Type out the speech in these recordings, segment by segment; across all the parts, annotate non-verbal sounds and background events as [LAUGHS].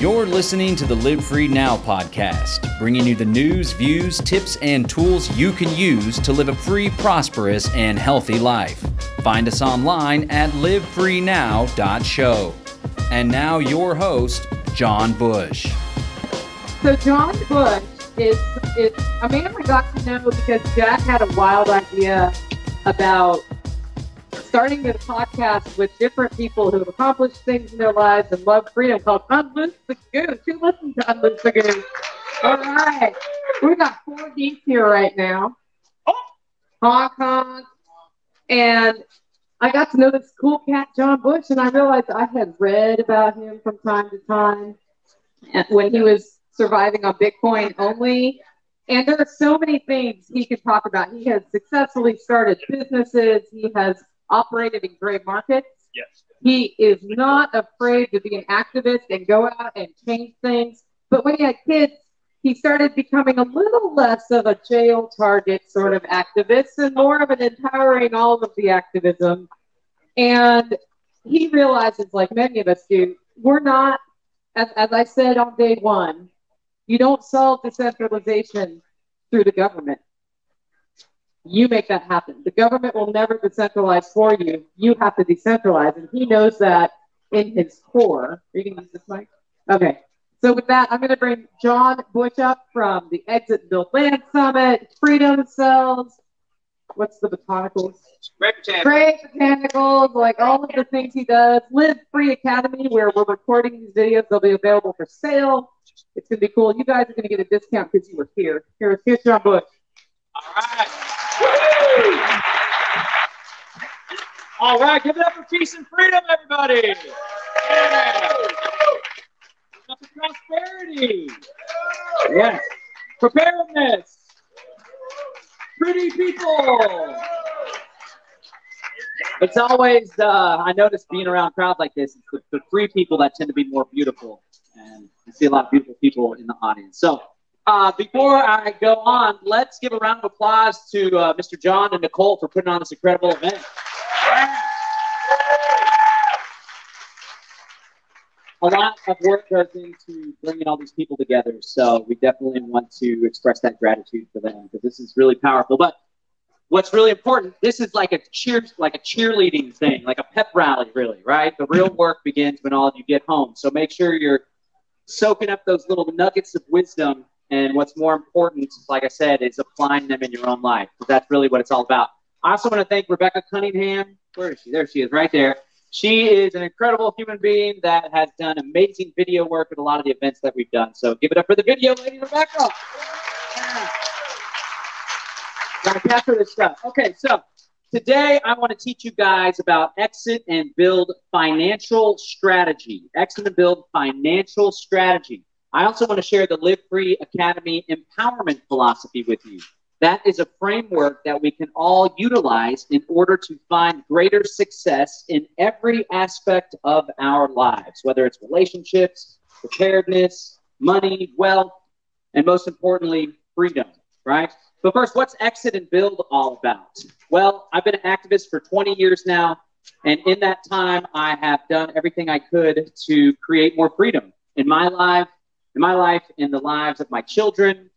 You're listening to the Live Free Now podcast, bringing you the news, views, tips, and tools you can use to live a free, prosperous, and healthy life. Find us online at livefreenow.show. And now, your host, John Bush. So, John Bush is, is a man I got to know because Jack had a wild idea about starting this podcast with different people who have accomplished things in their lives and love freedom called Unloose the Goose. Who listens to Unloose the Goose? All right. We've got four geeks here right now. Oh. Hong Kong, And I got to know this cool cat, John Bush, and I realized I had read about him from time to time when he was surviving on Bitcoin only. And there are so many things he could talk about. He has successfully started businesses. He has operated in gray markets. Yes. He is not afraid to be an activist and go out and change things. But when he had kids, he started becoming a little less of a jail target sort of activist and more of an empowering all of the activism. And he realizes, like many of us do, we're not, as, as I said on day one, you don't solve decentralization through the government. You make that happen. The government will never decentralize for you. You have to decentralize. And he knows that in his core. Are you going to use this mic? Okay. So with that, I'm going to bring John Bush up from the Exit Build Land Summit, Freedom Cells. What's the botanicals? Great Botanicals. Great botanicals, like all of the things he does. Live Free Academy, where we're recording these videos. They'll be available for sale. It's going to be cool. You guys are going to get a discount because you were here. Here's, here's John Bush. All right. All right, give it up for peace and freedom, everybody. Yeah. Up for prosperity. Yes. Preparedness. Pretty people. It's always, uh, I notice being around crowds like this, it's the, the free people that tend to be more beautiful. And I see a lot of beautiful people in the audience. So, uh, before I go on, let's give a round of applause to uh, Mr. John and Nicole for putting on this incredible event. A lot of work goes into bringing all these people together, so we definitely want to express that gratitude for them because this is really powerful. But what's really important, this is like a cheer, like a cheerleading thing, like a pep rally, really, right? The real work begins when all of you get home. So make sure you're soaking up those little nuggets of wisdom and what's more important, like I said, is applying them in your own life. Because that's really what it's all about. I also want to thank Rebecca Cunningham. Where is she? There she is, right there. She is an incredible human being that has done amazing video work at a lot of the events that we've done. So give it up for the video lady, Rebecca. Yeah. Gotta capture this stuff. Okay, so today I want to teach you guys about exit and build financial strategy. Exit and build financial strategy. I also want to share the Live Free Academy empowerment philosophy with you. That is a framework that we can all utilize in order to find greater success in every aspect of our lives, whether it's relationships, preparedness, money, wealth, and most importantly, freedom, right? But first, what's Exit and Build all about? Well, I've been an activist for 20 years now, and in that time, I have done everything I could to create more freedom in my life, in my life, in the lives of my children.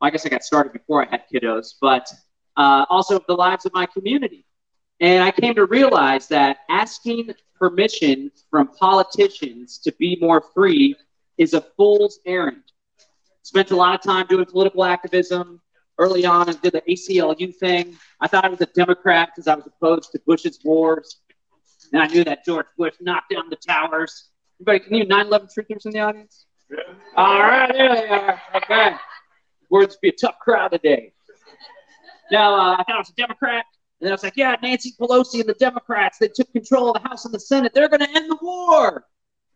I guess I got started before I had kiddos, but uh, also the lives of my community. And I came to realize that asking permission from politicians to be more free is a fool's errand. Spent a lot of time doing political activism. Early on, I did the ACLU thing. I thought I was a Democrat because I was opposed to Bush's wars. And I knew that George Bush knocked down the towers. Everybody, can you 9 11 truthers in the audience? All right, there they are. Okay. Words be a tough crowd today. Now, uh, I thought I was a Democrat. And I was like, yeah, Nancy Pelosi and the Democrats, they took control of the House and the Senate. They're going to end the war.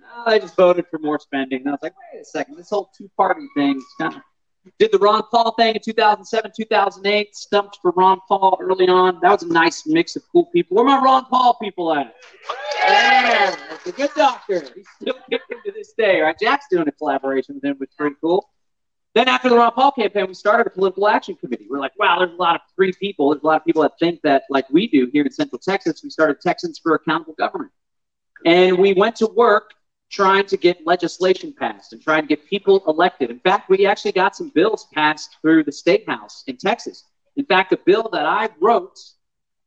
Uh, I just voted for more spending. And I was like, wait a second, this whole two party thing is kind of. Did the Ron Paul thing in 2007, 2008, stumped for Ron Paul early on. That was a nice mix of cool people. Where my Ron Paul people at? Yeah, that's a good doctor. He's still [LAUGHS] kicking to this day, right? Jack's doing a collaboration with him, which is pretty cool. Then after the Ron Paul campaign, we started a political action committee. We're like, wow, there's a lot of free people. There's a lot of people that think that, like we do here in Central Texas, we started Texans for Accountable Government. And we went to work trying to get legislation passed and trying to get people elected. In fact, we actually got some bills passed through the state house in Texas. In fact, a bill that I wrote,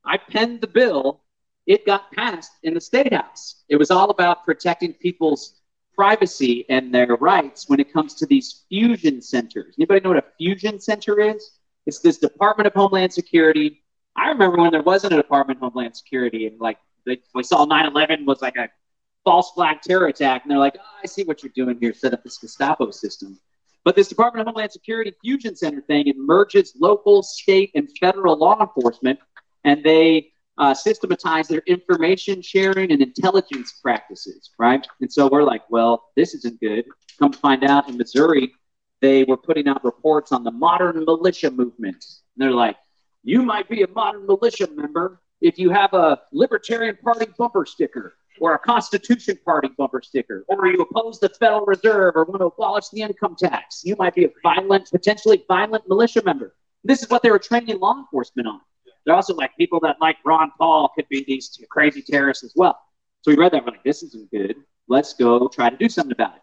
I penned the bill, it got passed in the state house. It was all about protecting people's privacy and their rights when it comes to these fusion centers. Anybody know what a fusion center is? It's this Department of Homeland Security. I remember when there wasn't a Department of Homeland Security and like we saw 9/11 was like a false flag terror attack, and they're like, oh, I see what you're doing here, set up this Gestapo system. But this Department of Homeland Security Fusion Center thing, it merges local, state, and federal law enforcement, and they uh, systematize their information sharing and intelligence practices, right? And so we're like, well, this isn't good. Come find out in Missouri, they were putting out reports on the modern militia movement. And they're like, you might be a modern militia member if you have a Libertarian Party bumper sticker or a Constitution Party bumper sticker, or you oppose the Federal Reserve or want to abolish the income tax, you might be a violent, potentially violent militia member. This is what they were training law enforcement on. They're also like people that like Ron Paul could be these crazy terrorists as well. So we read that, we're like, this isn't good. Let's go try to do something about it.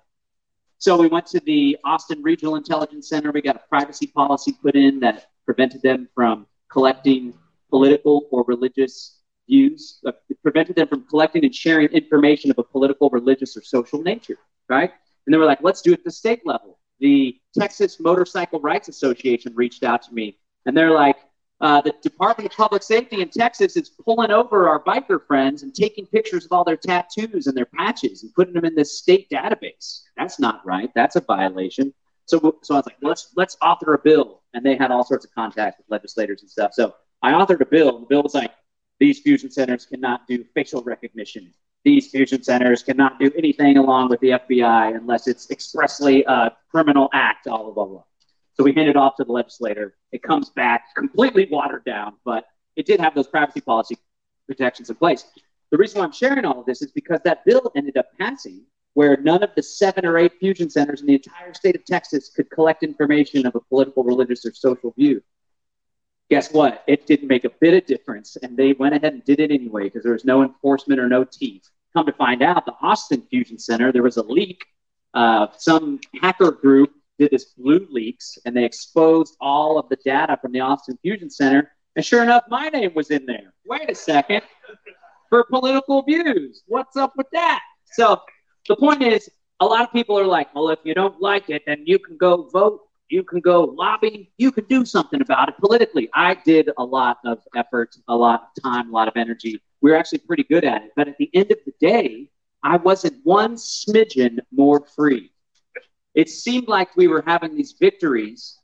So we went to the Austin Regional Intelligence Center. We got a privacy policy put in that prevented them from collecting political or religious views, uh, prevented them from collecting and sharing information of a political, religious, or social nature, right? And they were like, let's do it at the state level. The Texas Motorcycle Rights Association reached out to me, and they're like, uh, the Department of Public Safety in Texas is pulling over our biker friends and taking pictures of all their tattoos and their patches and putting them in this state database. That's not right. That's a violation. So, so I was like, let's let's author a bill, and they had all sorts of contact with legislators and stuff. So I authored a bill. The bill was like, these fusion centers cannot do facial recognition. These fusion centers cannot do anything along with the FBI unless it's expressly a criminal act, blah, blah, blah, blah. So we hand it off to the legislator. It comes back completely watered down, but it did have those privacy policy protections in place. The reason why I'm sharing all of this is because that bill ended up passing where none of the seven or eight fusion centers in the entire state of Texas could collect information of a political, religious, or social view guess what? It didn't make a bit of difference. And they went ahead and did it anyway because there was no enforcement or no teeth. Come to find out, the Austin Fusion Center, there was a leak. Uh, some hacker group did this BlueLeaks and they exposed all of the data from the Austin Fusion Center. And sure enough, my name was in there. Wait a second. For political views. What's up with that? So the point is, a lot of people are like, well, if you don't like it, then you can go vote you can go lobby, you can do something about it politically. I did a lot of effort, a lot of time, a lot of energy. We were actually pretty good at it. But at the end of the day, I wasn't one smidgen more free. It seemed like we were having these victories,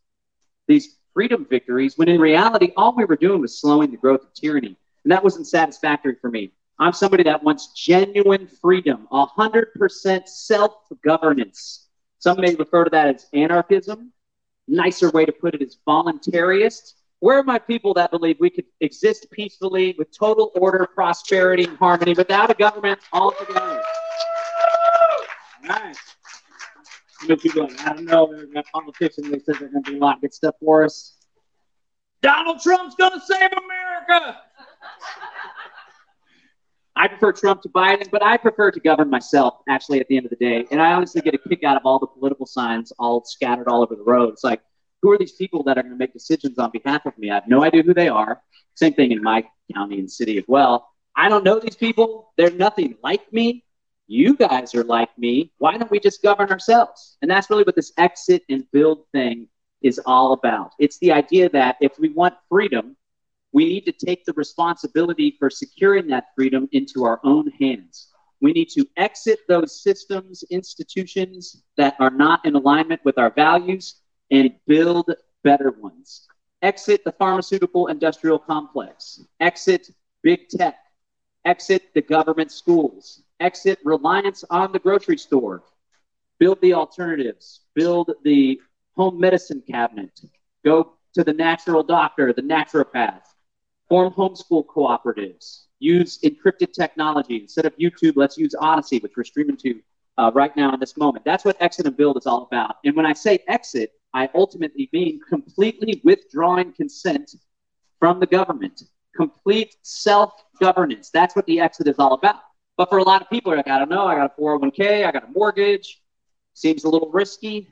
these freedom victories, when in reality, all we were doing was slowing the growth of tyranny. And that wasn't satisfactory for me. I'm somebody that wants genuine freedom, 100% self governance. Some may refer to that as anarchism nicer way to put it is voluntarist. Where are my people that believe we could exist peacefully with total order, prosperity, and harmony without a government altogether? Know, people like, I don't know, they're got politicians, they said they're going to do a lot of good stuff for us. Donald Trump's going to save America. I prefer Trump to Biden, but I prefer to govern myself, actually, at the end of the day. And I honestly get a kick out of all the political signs all scattered all over the road. It's like, who are these people that are going to make decisions on behalf of me? I have no idea who they are. Same thing in my county and city as well. I don't know these people. They're nothing like me. You guys are like me. Why don't we just govern ourselves? And that's really what this exit and build thing is all about. It's the idea that if we want freedom, we need to take the responsibility for securing that freedom into our own hands. We need to exit those systems, institutions that are not in alignment with our values and build better ones. Exit the pharmaceutical industrial complex. Exit big tech. Exit the government schools. Exit reliance on the grocery store. Build the alternatives. Build the home medicine cabinet. Go to the natural doctor, the naturopath form homeschool cooperatives, use encrypted technology. Instead of YouTube, let's use Odysee, which we're streaming to uh, right now in this moment. That's what exit and build is all about. And when I say exit, I ultimately mean completely withdrawing consent from the government, complete self governance. That's what the exit is all about. But for a lot of people, like, I don't know, I got a 401k, I got a mortgage, seems a little risky.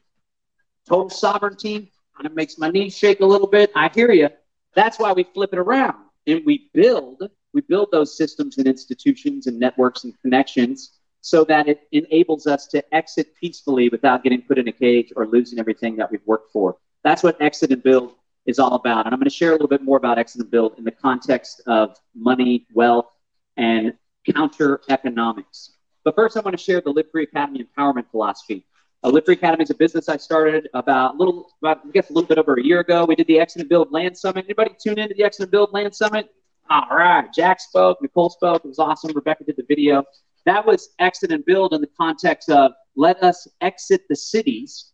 Total sovereignty kind of makes my knees shake a little bit. I hear you. That's why we flip it around and we build we build those systems and institutions and networks and connections so that it enables us to exit peacefully without getting put in a cage or losing everything that we've worked for. That's what exit and build is all about. And I'm going to share a little bit more about exit and build in the context of money, wealth, and counter economics. But first, I want to share the Live Free Academy empowerment philosophy. Uh, Academy is a business I started about a little, about, I guess, a little bit over a year ago. We did the and Build Land Summit. Anybody tune into the and Build Land Summit? All right. Jack spoke, Nicole spoke. It was awesome. Rebecca did the video. That was exit and build in the context of let us exit the cities,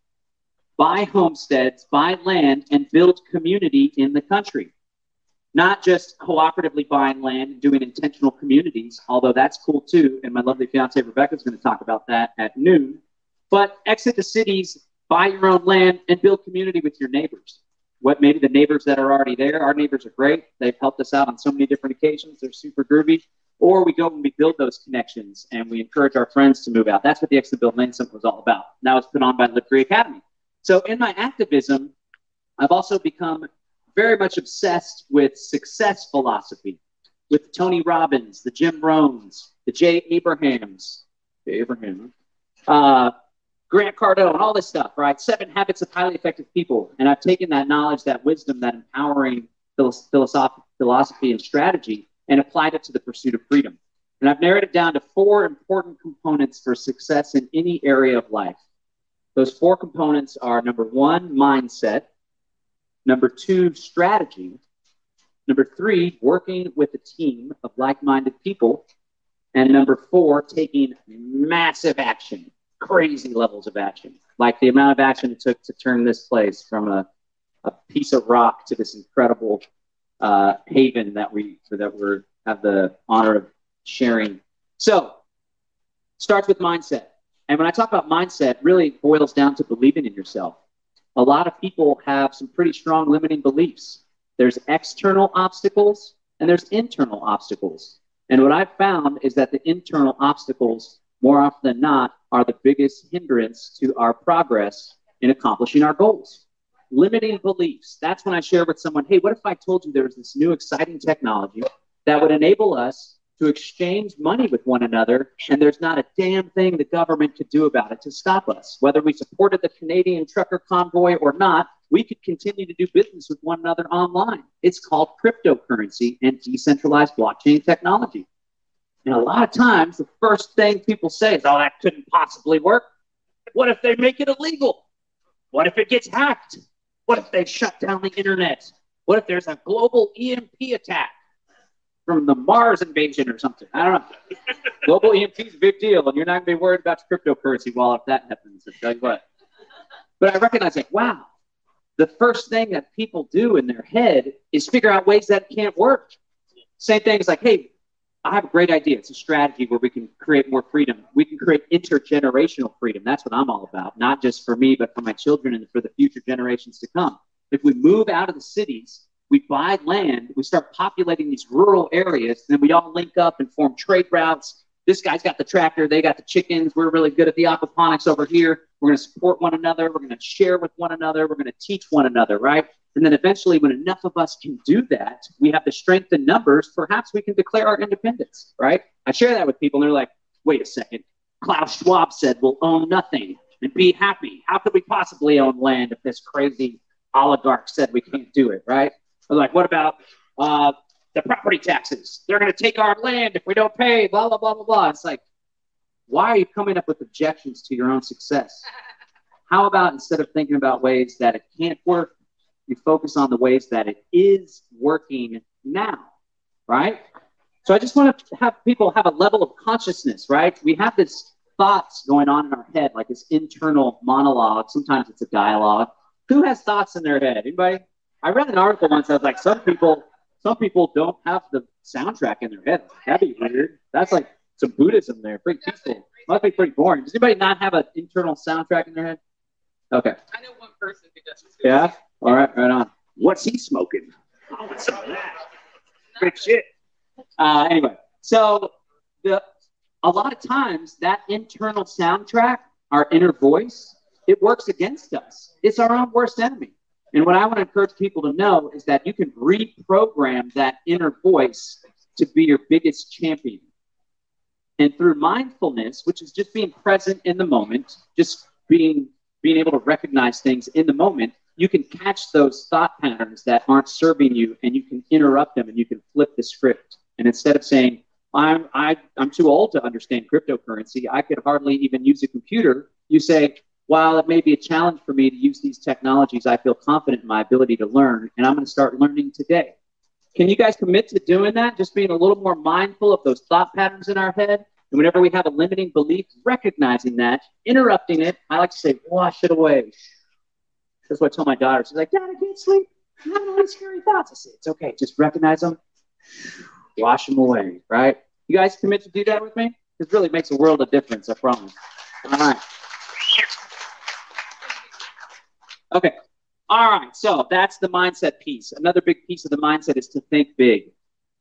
buy homesteads, buy land, and build community in the country. Not just cooperatively buying land and doing intentional communities, although that's cool too. And my lovely fiance Rebecca is going to talk about that at noon. But exit the cities, buy your own land, and build community with your neighbors what maybe the neighbors that are already there. Our neighbors are great. They've helped us out on so many different occasions. They're super groovy. Or we go and we build those connections and we encourage our friends to move out. That's what the Exit Build Land Summit was all about. That was put on by Live Free Academy. So in my activism, I've also become very much obsessed with success philosophy, with Tony Robbins, the Jim Rohns, the Jay Abrahams, Jay Abraham, uh, Grant Cardone, and all this stuff, right? Seven habits of highly effective people. And I've taken that knowledge, that wisdom, that empowering philosophy and strategy and applied it to the pursuit of freedom. And I've narrowed it down to four important components for success in any area of life. Those four components are number one, mindset. Number two, strategy. Number three, working with a team of like minded people. And number four, taking massive action crazy levels of action. Like the amount of action it took to turn this place from a, a piece of rock to this incredible uh, haven that we that we have the honor of sharing. So, starts with mindset. And when I talk about mindset, really boils down to believing in yourself. A lot of people have some pretty strong limiting beliefs. There's external obstacles and there's internal obstacles. And what I've found is that the internal obstacles more often than not, are the biggest hindrance to our progress in accomplishing our goals. Limiting beliefs. That's when I share with someone, hey, what if I told you there was this new exciting technology that would enable us to exchange money with one another, and there's not a damn thing the government could do about it to stop us. Whether we supported the Canadian trucker convoy or not, we could continue to do business with one another online. It's called cryptocurrency and decentralized blockchain technology. And a lot of times, the first thing people say is, oh, that couldn't possibly work. What if they make it illegal? What if it gets hacked? What if they shut down the internet? What if there's a global EMP attack from the Mars invasion or something? I don't know. [LAUGHS] global EMP is a big deal, and you're not going to be worried about cryptocurrency while if that happens. You what. But I recognize, like, wow, the first thing that people do in their head is figure out ways that can't work. Same thing is like, hey, I have a great idea. It's a strategy where we can create more freedom. We can create intergenerational freedom. That's what I'm all about, not just for me, but for my children and for the future generations to come. If we move out of the cities, we buy land, we start populating these rural areas, then we all link up and form trade routes. This guy's got the tractor, they got the chickens. We're really good at the aquaponics over here. We're going to support one another. We're going to share with one another. We're going to teach one another, right? And then eventually, when enough of us can do that, we have the strength in numbers, perhaps we can declare our independence, right? I share that with people, and they're like, wait a second. Klaus Schwab said we'll own nothing and be happy. How could we possibly own land if this crazy oligarch said we can't do it, right? Or like, what about uh, the property taxes? They're going to take our land if we don't pay, blah, blah, blah, blah, blah. It's like, why are you coming up with objections to your own success? [LAUGHS] How about instead of thinking about ways that it can't work, you focus on the ways that it is working now, right? So I just want to have people have a level of consciousness, right? We have this thoughts going on in our head, like this internal monologue. Sometimes it's a dialogue. Who has thoughts in their head? Anybody? I read an article once I was like some people, some people don't have the soundtrack in their head. That'd be weird. That's like some Buddhism there. Pretty peaceful. Must be pretty boring. Does anybody not have an internal soundtrack in their head? Okay. I know one person who does. Yeah. All right, right on. What's he smoking? Oh, what's all that? Good shit. Uh, anyway, so the a lot of times that internal soundtrack, our inner voice, it works against us. It's our own worst enemy. And what I want to encourage people to know is that you can reprogram that inner voice to be your biggest champion. And through mindfulness, which is just being present in the moment, just being being able to recognize things in the moment, you can catch those thought patterns that aren't serving you and you can interrupt them and you can flip the script. And instead of saying, I'm I, I'm too old to understand cryptocurrency, I could hardly even use a computer, you say, while it may be a challenge for me to use these technologies, I feel confident in my ability to learn, and I'm going to start learning today. Can you guys commit to doing that? Just being a little more mindful of those thought patterns in our head. And whenever we have a limiting belief, recognizing that, interrupting it, I like to say, wash it away. That's what I tell my daughter. She's like, Dad, I can't sleep. I have all these scary thoughts. I say, it's okay. Just recognize them, wash them away, right? You guys commit to do that with me? This really makes a world of difference, I promise. All right. Okay. All right. So that's the mindset piece. Another big piece of the mindset is to think big.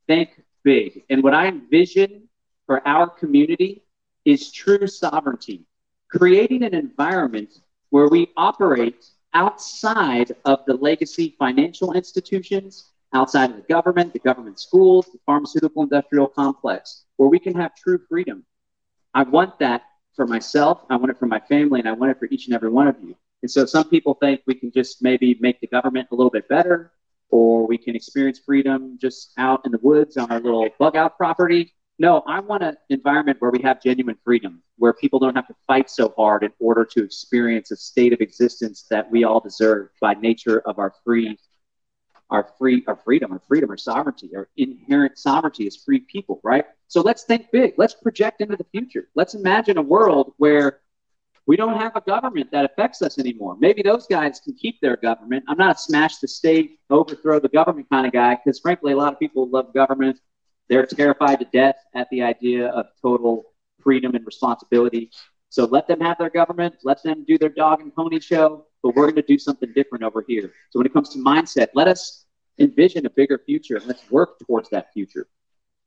Think big. And what I envision for our community is true sovereignty, creating an environment where we operate outside of the legacy financial institutions, outside of the government, the government schools, the pharmaceutical industrial complex, where we can have true freedom. I want that for myself, I want it for my family, and I want it for each and every one of you. And so some people think we can just maybe make the government a little bit better, or we can experience freedom just out in the woods on our little bug out property. No, I want an environment where we have genuine freedom, where people don't have to fight so hard in order to experience a state of existence that we all deserve by nature of our free, our free, our freedom, our freedom, our sovereignty, our inherent sovereignty as free people, right? So let's think big. Let's project into the future. Let's imagine a world where we don't have a government that affects us anymore. Maybe those guys can keep their government. I'm not a smash the state, overthrow the government kind of guy, because frankly, a lot of people love government. They're terrified to death at the idea of total freedom and responsibility. So let them have their government, let them do their dog and pony show, but we're going to do something different over here. So when it comes to mindset, let us envision a bigger future and let's work towards that future.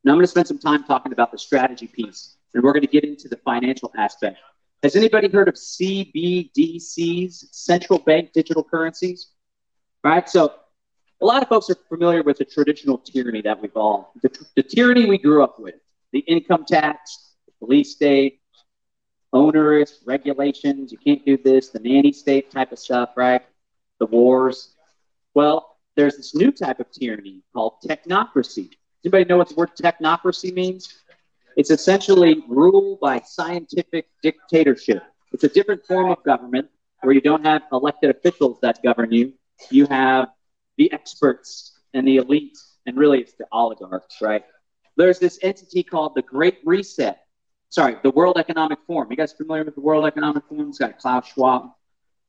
Now I'm going to spend some time talking about the strategy piece, and we're going to get into the financial aspect. Has anybody heard of CBDCs, central bank digital currencies? Right. So a lot of folks are familiar with the traditional tyranny that we've all, the, the tyranny we grew up with, the income tax, the police state, onerous regulations, you can't do this, the nanny state type of stuff, right? The wars. Well, there's this new type of tyranny called technocracy. Does anybody know what the word technocracy means? It's essentially rule by scientific dictatorship. It's a different form of government where you don't have elected officials that govern you. You have the experts and the elite, and really it's the oligarchs, right? There's this entity called the Great Reset. Sorry, the World Economic Forum. You guys familiar with the World Economic Forum? It's got Klaus Schwab.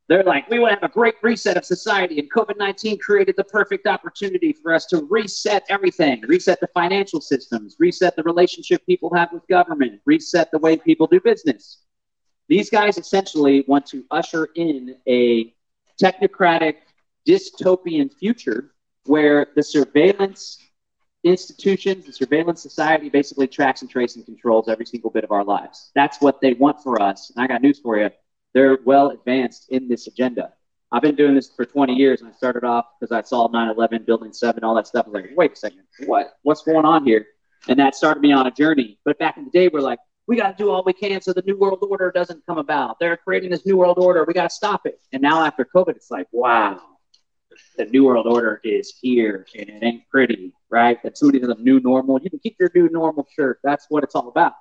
They're like, we want to have a great reset of society, and COVID 19 created the perfect opportunity for us to reset everything reset the financial systems, reset the relationship people have with government, reset the way people do business. These guys essentially want to usher in a technocratic, dystopian future where the surveillance institutions, the surveillance society basically tracks and traces and controls every single bit of our lives. That's what they want for us. And I got news for you they're well advanced in this agenda. I've been doing this for 20 years, and I started off because I saw 9/11, Building 7, all that stuff. I was like, wait a second, what? What's going on here? And that started me on a journey. But back in the day, we're like, we got to do all we can so the new world order doesn't come about. They're creating this new world order. We got to stop it. And now after COVID, it's like, wow, the new world order is here, and it ain't pretty, right? That somebody has a new normal. You can keep your new normal shirt. That's what it's all about.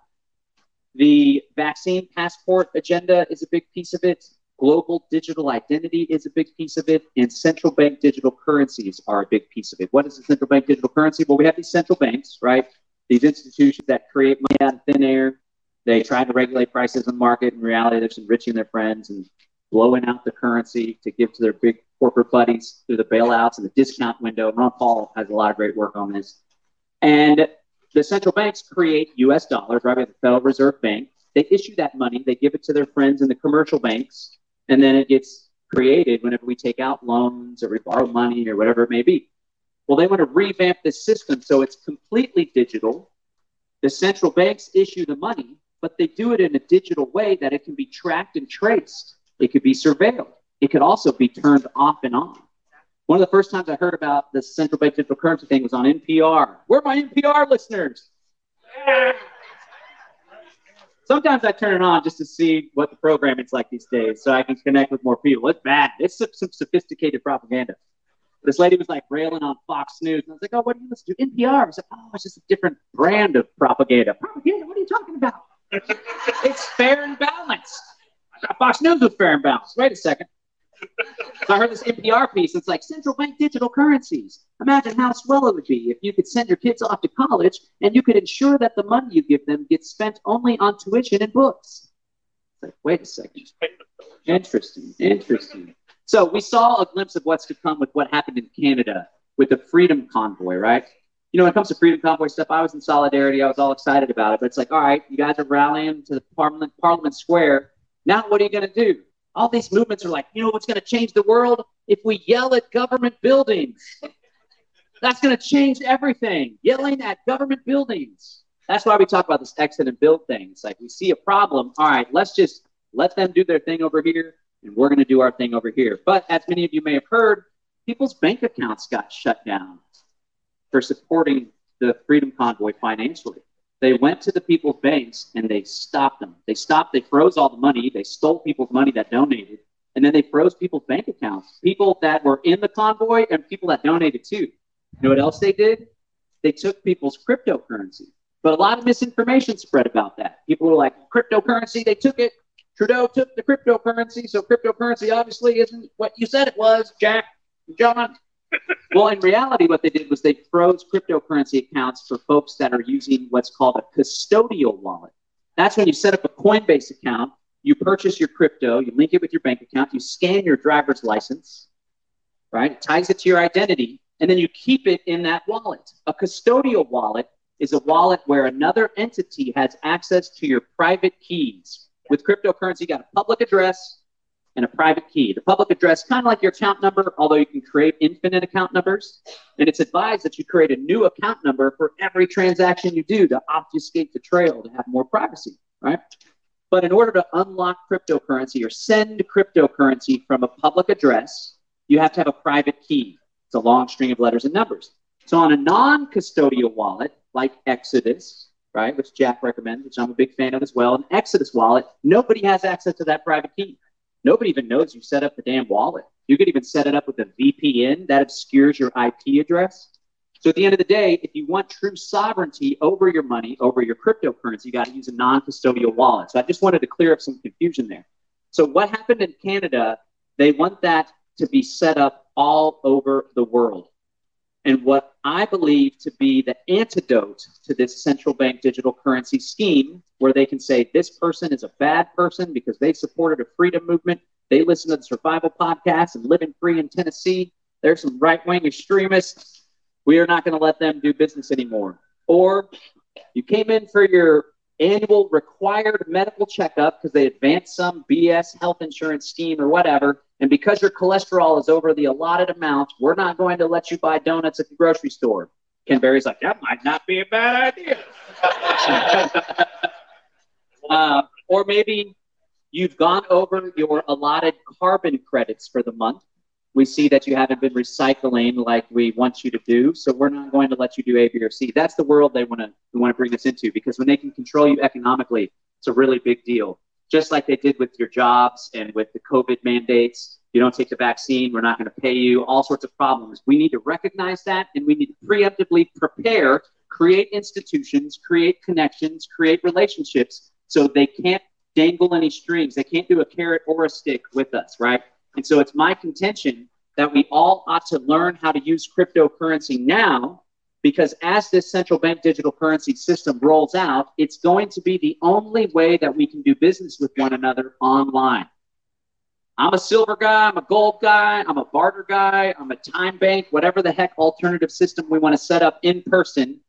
The vaccine passport agenda is a big piece of it. Global digital identity is a big piece of it, and central bank digital currencies are a big piece of it. What is a central bank digital currency? Well, we have these central banks, right? These institutions that create money out of thin air. They try to regulate prices in the market. In reality, they're just enriching their friends and blowing out the currency to give to their big corporate buddies through the bailouts and the discount window. Ron Paul has a lot of great work on this. And the central banks create US dollars, right? We have the Federal Reserve Bank. They issue that money, they give it to their friends in the commercial banks, and then it gets created whenever we take out loans or we borrow money or whatever it may be. Well, they want to revamp this system so it's completely digital. The central banks issue the money, but they do it in a digital way that it can be tracked and traced. It could be surveilled. It could also be turned off and on. One of the first times I heard about the central bank digital currency thing was on NPR. Where are my NPR listeners? Sometimes I turn it on just to see what the programming's like these days so I can connect with more people. It's bad. It's some, sophisticated propaganda. This lady was like railing on Fox News. And I was like, oh, what do you listen to? NPR. I was like, oh, it's just a different brand of propaganda. Propaganda? What are you talking about? [LAUGHS] it's fair and balanced. Fox News was fair and balanced. Wait a second. So I heard this NPR piece. It's like central bank digital currencies. Imagine how swell it would be if you could send your kids off to college and you could ensure that the money you give them gets spent only on tuition and books. It's like, wait a second. Interesting. Interesting. So we saw a glimpse of what's to come with what happened in Canada with the Freedom Convoy, right? You know, when it comes to Freedom Convoy stuff, I was in solidarity. I was all excited about it. But it's like, all right, you guys are rallying to the Parliament, Parliament Square. Now, what are you going to do? All these movements are like, you know what's going to change the world? If we yell at government buildings. That's going to change everything. Yelling at government buildings. That's why we talk about this exit and build thing. It's like we see a problem. All right, let's just let them do their thing over here, and we're going to do our thing over here. But as many of you may have heard, people's bank accounts got shut down for supporting the Freedom Convoy financially. They went to the people's banks and they stopped them. They stopped, they froze all the money, they stole people's money that donated, and then they froze people's bank accounts. People that were in the convoy and people that donated too. You know what else they did? They took people's cryptocurrency. But a lot of misinformation spread about that. People were like, cryptocurrency, they took it. Trudeau took the cryptocurrency, so cryptocurrency obviously isn't what you said it was, Jack, John well, in reality, what they did was they froze cryptocurrency accounts for folks that are using what's called a custodial wallet. That's when you set up a Coinbase account, you purchase your crypto, you link it with your bank account, you scan your driver's license, right? It ties it to your identity, and then you keep it in that wallet. A custodial wallet is a wallet where another entity has access to your private keys. With cryptocurrency, you got a public address, and a private key. The public address, kind of like your account number, although you can create infinite account numbers. And it's advised that you create a new account number for every transaction you do to obfuscate the trail to have more privacy, right? But in order to unlock cryptocurrency or send cryptocurrency from a public address, you have to have a private key. It's a long string of letters and numbers. So on a non custodial wallet like Exodus, right, which Jack recommends, which I'm a big fan of as well, an Exodus wallet, nobody has access to that private key. Nobody even knows you set up the damn wallet. You could even set it up with a VPN that obscures your IP address. So at the end of the day, if you want true sovereignty over your money, over your cryptocurrency, you got to use a non-custodial wallet. So I just wanted to clear up some confusion there. So what happened in Canada? They want that to be set up all over the world. And what I believe to be the antidote to this central bank digital currency scheme, where they can say this person is a bad person because they supported a freedom movement, they listen to the survival podcast and living free in Tennessee. There's some right wing extremists. We are not going to let them do business anymore. Or you came in for your annual required medical checkup because they advanced some BS health insurance scheme or whatever. And because your cholesterol is over the allotted amount, we're not going to let you buy donuts at the grocery store. Ken Berry's like, that might not be a bad idea. [LAUGHS] uh, or maybe you've gone over your allotted carbon credits for the month we see that you haven't been recycling like we want you to do, so we're not going to let you do A, B, or C. That's the world they want to want to bring us into because when they can control you economically, it's a really big deal. Just like they did with your jobs and with the COVID mandates, you don't take the vaccine, we're not going to pay you, all sorts of problems. We need to recognize that and we need to preemptively prepare, create institutions, create connections, create relationships so they can't dangle any strings. They can't do a carrot or a stick with us, right? And so it's my contention that we all ought to learn how to use cryptocurrency now because as this central bank digital currency system rolls out, it's going to be the only way that we can do business with one another online. I'm a silver guy, I'm a gold guy, I'm a barter guy, I'm a time bank, whatever the heck alternative system we want to set up in person,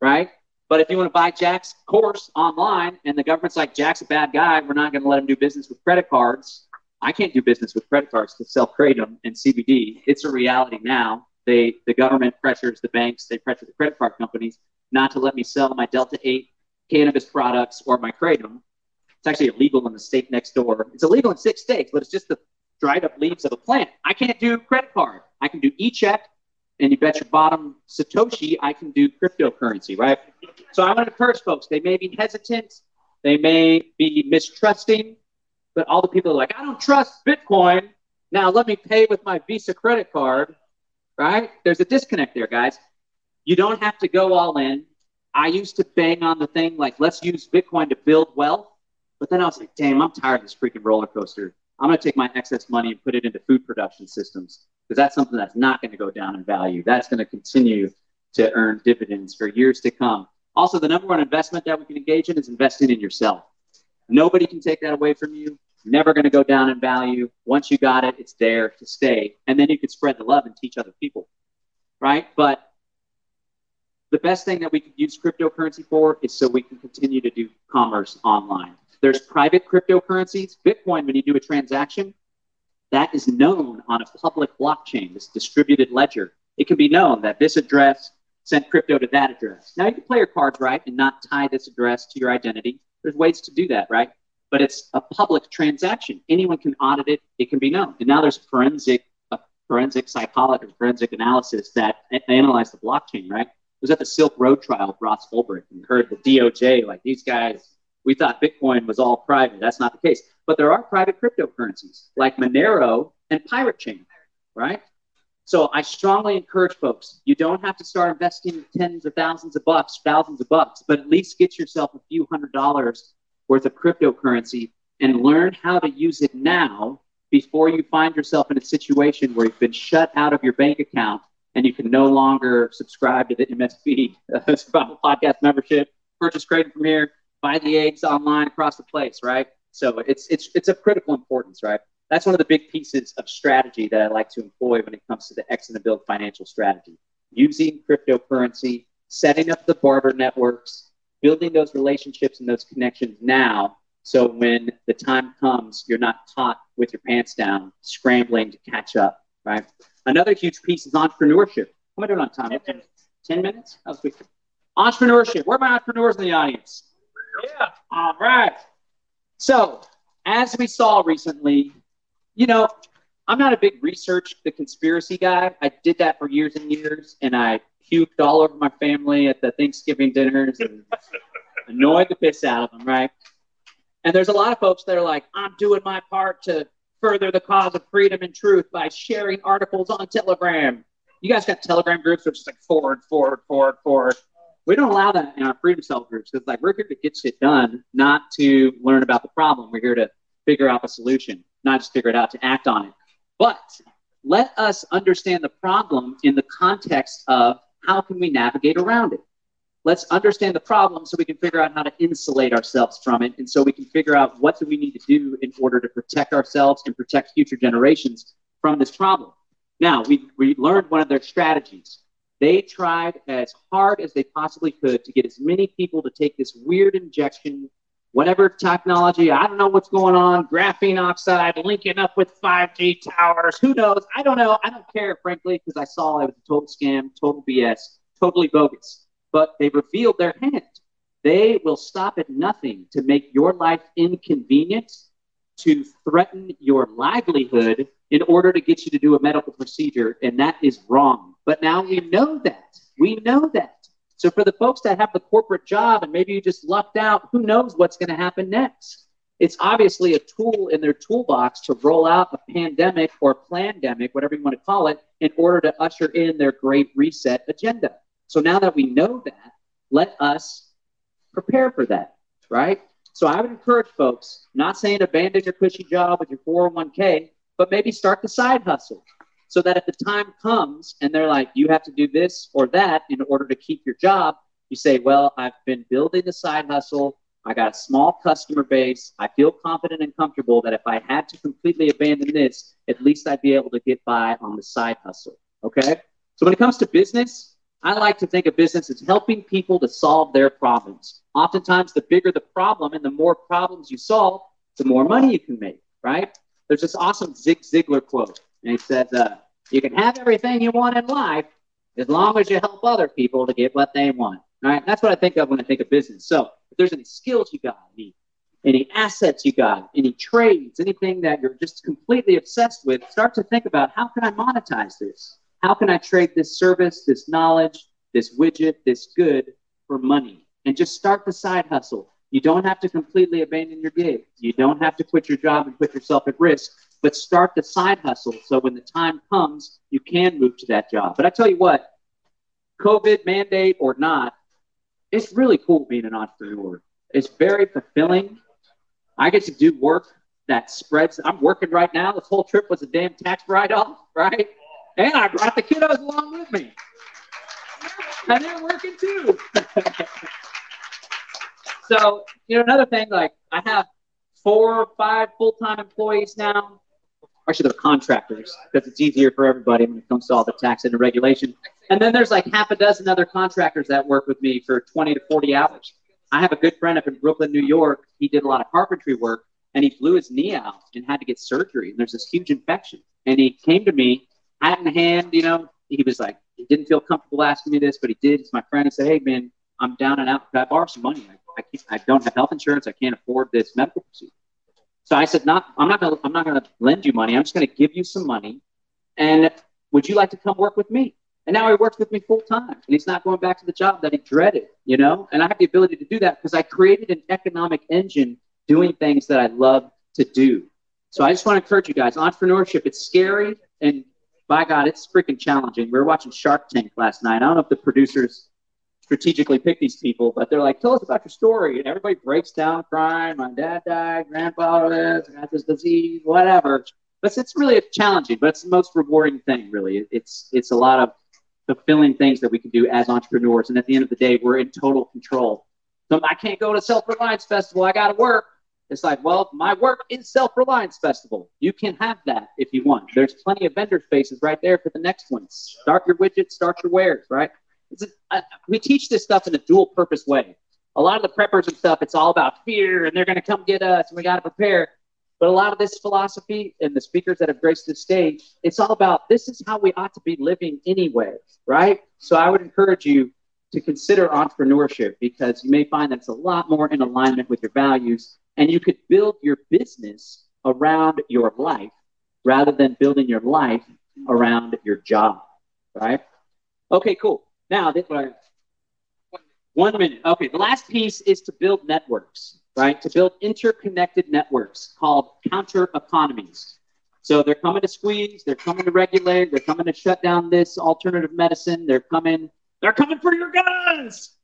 right? But if you want to buy Jack's course online and the government's like, Jack's a bad guy, we're not going to let him do business with credit cards, I can't do business with credit cards to sell kratom and CBD. It's a reality now. They, the government pressures the banks, they pressure the credit card companies not to let me sell my Delta 8 cannabis products or my kratom. It's actually illegal in the state next door. It's illegal in six states, but it's just the dried up leaves of a plant. I can't do credit card. I can do e-check, and you bet your bottom Satoshi I can do cryptocurrency, right? So I want to encourage folks. They may be hesitant, they may be mistrusting, but all the people are like, I don't trust Bitcoin. Now let me pay with my Visa credit card, right? There's a disconnect there, guys. You don't have to go all in. I used to bang on the thing like, let's use Bitcoin to build wealth. But then I was like, damn, I'm tired of this freaking roller coaster. I'm going to take my excess money and put it into food production systems because that's something that's not going to go down in value. That's going to continue to earn dividends for years to come. Also, the number one investment that we can engage in is investing in yourself. Nobody can take that away from you. Never going to go down in value. Once you got it, it's there to stay. And then you can spread the love and teach other people. Right? But the best thing that we could use cryptocurrency for is so we can continue to do commerce online. There's private cryptocurrencies. Bitcoin, when you do a transaction, that is known on a public blockchain, this distributed ledger. It can be known that this address sent crypto to that address. Now, you can play your cards right and not tie this address to your identity. There's ways to do that, right? But it's a public transaction. Anyone can audit it. It can be known. And now there's forensic, forensic psychology, forensic analysis that analyze the blockchain, right? It was at the Silk Road trial with Ross Ulbricht and heard the DOJ, like these guys, we thought Bitcoin was all private. That's not the case. But there are private cryptocurrencies like Monero and Pirate Chain, right? So I strongly encourage folks, you don't have to start investing tens of thousands of bucks, thousands of bucks, but at least get yourself a few hundred dollars worth of cryptocurrency and learn how to use it now before you find yourself in a situation where you've been shut out of your bank account and you can no longer subscribe to the MSB, uh, [LAUGHS] Survival Podcast membership, purchase credit from here, buy the eggs online across the place, right? So it's it's it's of critical importance, right? that's one of the big pieces of strategy that I like to employ when it comes to the Exit and the Build financial strategy. Using cryptocurrency, setting up the barter networks, building those relationships and those connections now. So when the time comes, you're not caught with your pants down, scrambling to catch up, right? Another huge piece is entrepreneurship. How am I doing on time? 10 minutes. 10 minutes? That was quick. Entrepreneurship. Where are my entrepreneurs in the audience? Yeah. All right. So, as we saw recently, you know, I'm not a big research the conspiracy guy. I did that for years and years, and I puked all over my family at the Thanksgiving dinners and [LAUGHS] annoyed the piss out of them, right? And there's a lot of folks that are like, I'm doing my part to further the cause of freedom and truth by sharing articles on Telegram. You guys got Telegram groups which is like forward, forward, forward, forward. We don't allow that in our freedom cell groups because like we're here to get shit done, not to learn about the problem. We're here to figure out the solution not just figure it out, to act on it. But let us understand the problem in the context of how can we navigate around it. Let's understand the problem so we can figure out how to insulate ourselves from it. And so we can figure out what do we need to do in order to protect ourselves and protect future generations from this problem. Now, we, we learned one of their strategies. They tried as hard as they possibly could to get as many people to take this weird injection whatever technology, I don't know what's going on, graphene oxide linking up with 5G towers, who knows? I don't know. I don't care, frankly, because I saw it was a total scam, total BS, totally bogus. But they revealed their hand. They will stop at nothing to make your life inconvenient, to threaten your livelihood in order to get you to do a medical procedure. And that is wrong. But now we know that. We know that. So for the folks that have the corporate job and maybe you just lucked out, who knows what's going to happen next? It's obviously a tool in their toolbox to roll out a pandemic or pandemic, whatever you want to call it, in order to usher in their great reset agenda. So now that we know that, let us prepare for that, right? So I would encourage folks, not saying abandon your cushy job with your 401k, but maybe start the side hustle so that if the time comes and they're like, you have to do this or that in order to keep your job, you say, well, I've been building a side hustle. I got a small customer base. I feel confident and comfortable that if I had to completely abandon this, at least I'd be able to get by on the side hustle. Okay. So when it comes to business, I like to think of business as helping people to solve their problems. Oftentimes, the bigger the problem and the more problems you solve, the more money you can make, right? There's this awesome Zig Ziglar quote, and he says, uh, you can have everything you want in life as long as you help other people to get what they want. All right, that's what I think of when I think of business. So If there's any skills you got, any any assets you got, any trades, anything that you're just completely obsessed with, start to think about how can I monetize this? How can I trade this service, this knowledge, this widget, this good for money? And just start the side hustle. You don't have to completely abandon your gig. You don't have to quit your job and put yourself at risk, but start the side hustle so when the time comes, you can move to that job. But I tell you what, COVID mandate or not, it's really cool being an entrepreneur. It's very fulfilling. I get to do work that spreads. I'm working right now. This whole trip was a damn tax write off, right? And I brought the kiddos along with me. And they're working too. [LAUGHS] so, you know, another thing, like I have four or five full time employees now. Actually, they're contractors because it's easier for everybody when it comes to all the tax and the regulation. And then there's like half a dozen other contractors that work with me for 20 to 40 hours. I have a good friend up in Brooklyn, New York. He did a lot of carpentry work and he blew his knee out and had to get surgery. And there's this huge infection. And he came to me, hat in hand, you know, he was like, he didn't feel comfortable asking me this, but he did. He's my friend. He said, Hey, man, I'm down and out. Could I borrow some money? I, I, can't I don't have health insurance. I can't afford this medical procedure. So I said, not, I'm not gonna, I'm not gonna lend you money. I'm just gonna give you some money. And would you like to come work with me? And now he works with me full time and he's not going back to the job that he dreaded, you know? And I have the ability to do that because I created an economic engine doing things that I love to do. So I just want to encourage you guys, entrepreneurship, it's scary and by God, it's freaking challenging. We were watching Shark Tank last night. I don't know if the producers strategically pick these people, but they're like, tell us about your story. And everybody breaks down crying. My dad died, grandpa this, got this disease, whatever. But it's really a challenging, but it's the most rewarding thing, really. It's it's a lot of fulfilling things that we can do as entrepreneurs. And at the end of the day, we're in total control. So I can't go to Self Reliance Festival. I got to work. It's like, well, my work is Self Reliance Festival. You can have that if you want. There's plenty of vendor spaces right there for the next one. Start your widgets, start your wares, right? We teach this stuff in a dual purpose way. A lot of the preppers and stuff, it's all about fear and they're going to come get us and we got to prepare. But a lot of this philosophy and the speakers that have graced the stage, it's all about this is how we ought to be living anyway, right? So I would encourage you to consider entrepreneurship because you may find that it's a lot more in alignment with your values and you could build your business around your life rather than building your life around your job, right? Okay, cool. Now, this, one minute. Okay, the last piece is to build networks right? To build interconnected networks called counter economies. So they're coming to squeeze, they're coming to regulate, they're coming to shut down this alternative medicine, they're coming, they're coming for your guns.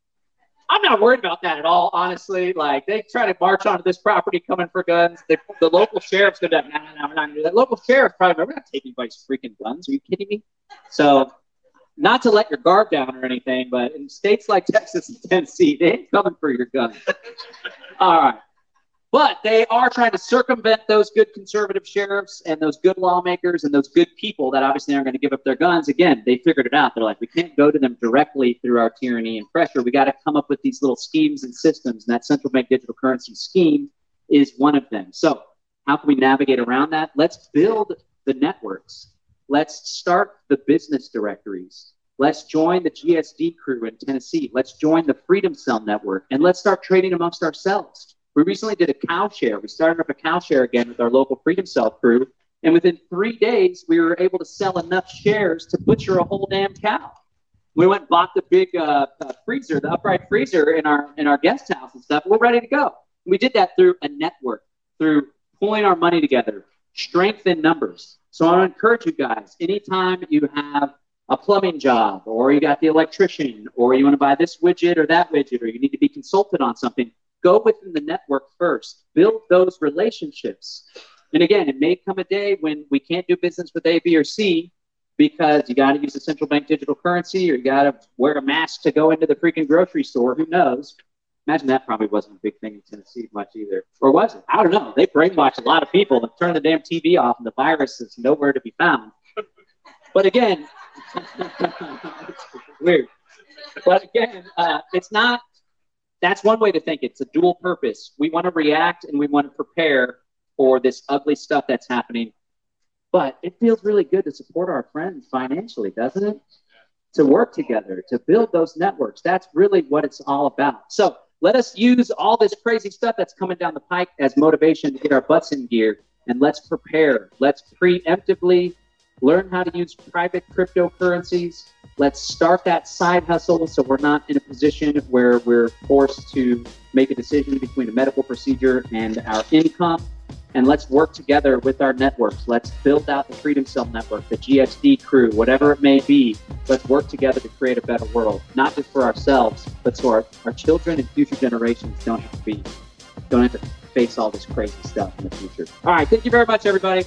I'm not worried about that at all, honestly. Like they try to march onto this property coming for guns. They, the local sheriff's gonna no, no, no, we're not gonna do that. Local sheriff probably we're not taking anybody's freaking guns. Are you kidding me? So not to let your guard down or anything, but in states like Texas and Tennessee, they ain't coming for your guns. All right. But they are trying to circumvent those good conservative sheriffs and those good lawmakers and those good people that obviously aren't going to give up their guns. Again, they figured it out. They're like, we can't go to them directly through our tyranny and pressure. We got to come up with these little schemes and systems. And that central bank digital currency scheme is one of them. So, how can we navigate around that? Let's build the networks. Let's start the business directories. Let's join the GSD crew in Tennessee. Let's join the Freedom Cell Network and let's start trading amongst ourselves. We recently did a cow share. We started up a cow share again with our local Freedom Cell crew. And within three days, we were able to sell enough shares to butcher a whole damn cow. We went and bought the big uh, uh, freezer, the upright freezer in our in our guest house and stuff. We're ready to go. We did that through a network, through pulling our money together, strength in numbers. So I encourage you guys. Anytime you have a plumbing job, or you got the electrician, or you want to buy this widget or that widget, or you need to be consulted on something, go within the network first. Build those relationships. And again, it may come a day when we can't do business with A, B, or C because you got to use a central bank digital currency or you got to wear a mask to go into the freaking grocery store. Who knows? Imagine that probably wasn't a big thing in Tennessee much either. Or was it? I don't know. They brainwashed a lot of people and turned the damn TV off, and the virus is nowhere to be found. But again, [LAUGHS] weird. But again, uh, it's not. That's one way to think. It's a dual purpose. We want to react and we want to prepare for this ugly stuff that's happening. But it feels really good to support our friends financially, doesn't it? To work together, to build those networks. That's really what it's all about. So let us use all this crazy stuff that's coming down the pike as motivation to get our butts in gear and let's prepare. Let's preemptively learn how to use private cryptocurrencies. Let's start that side hustle so we're not in a position where we're forced to make a decision between a medical procedure and our income. And let's work together with our networks. Let's build out the Freedom Cell Network, the GSD crew, whatever it may be. Let's work together to create a better world, not just for ourselves, but so our, our children and future generations don't have to be, don't have to face all this crazy stuff in the future. All right. Thank you very much, everybody.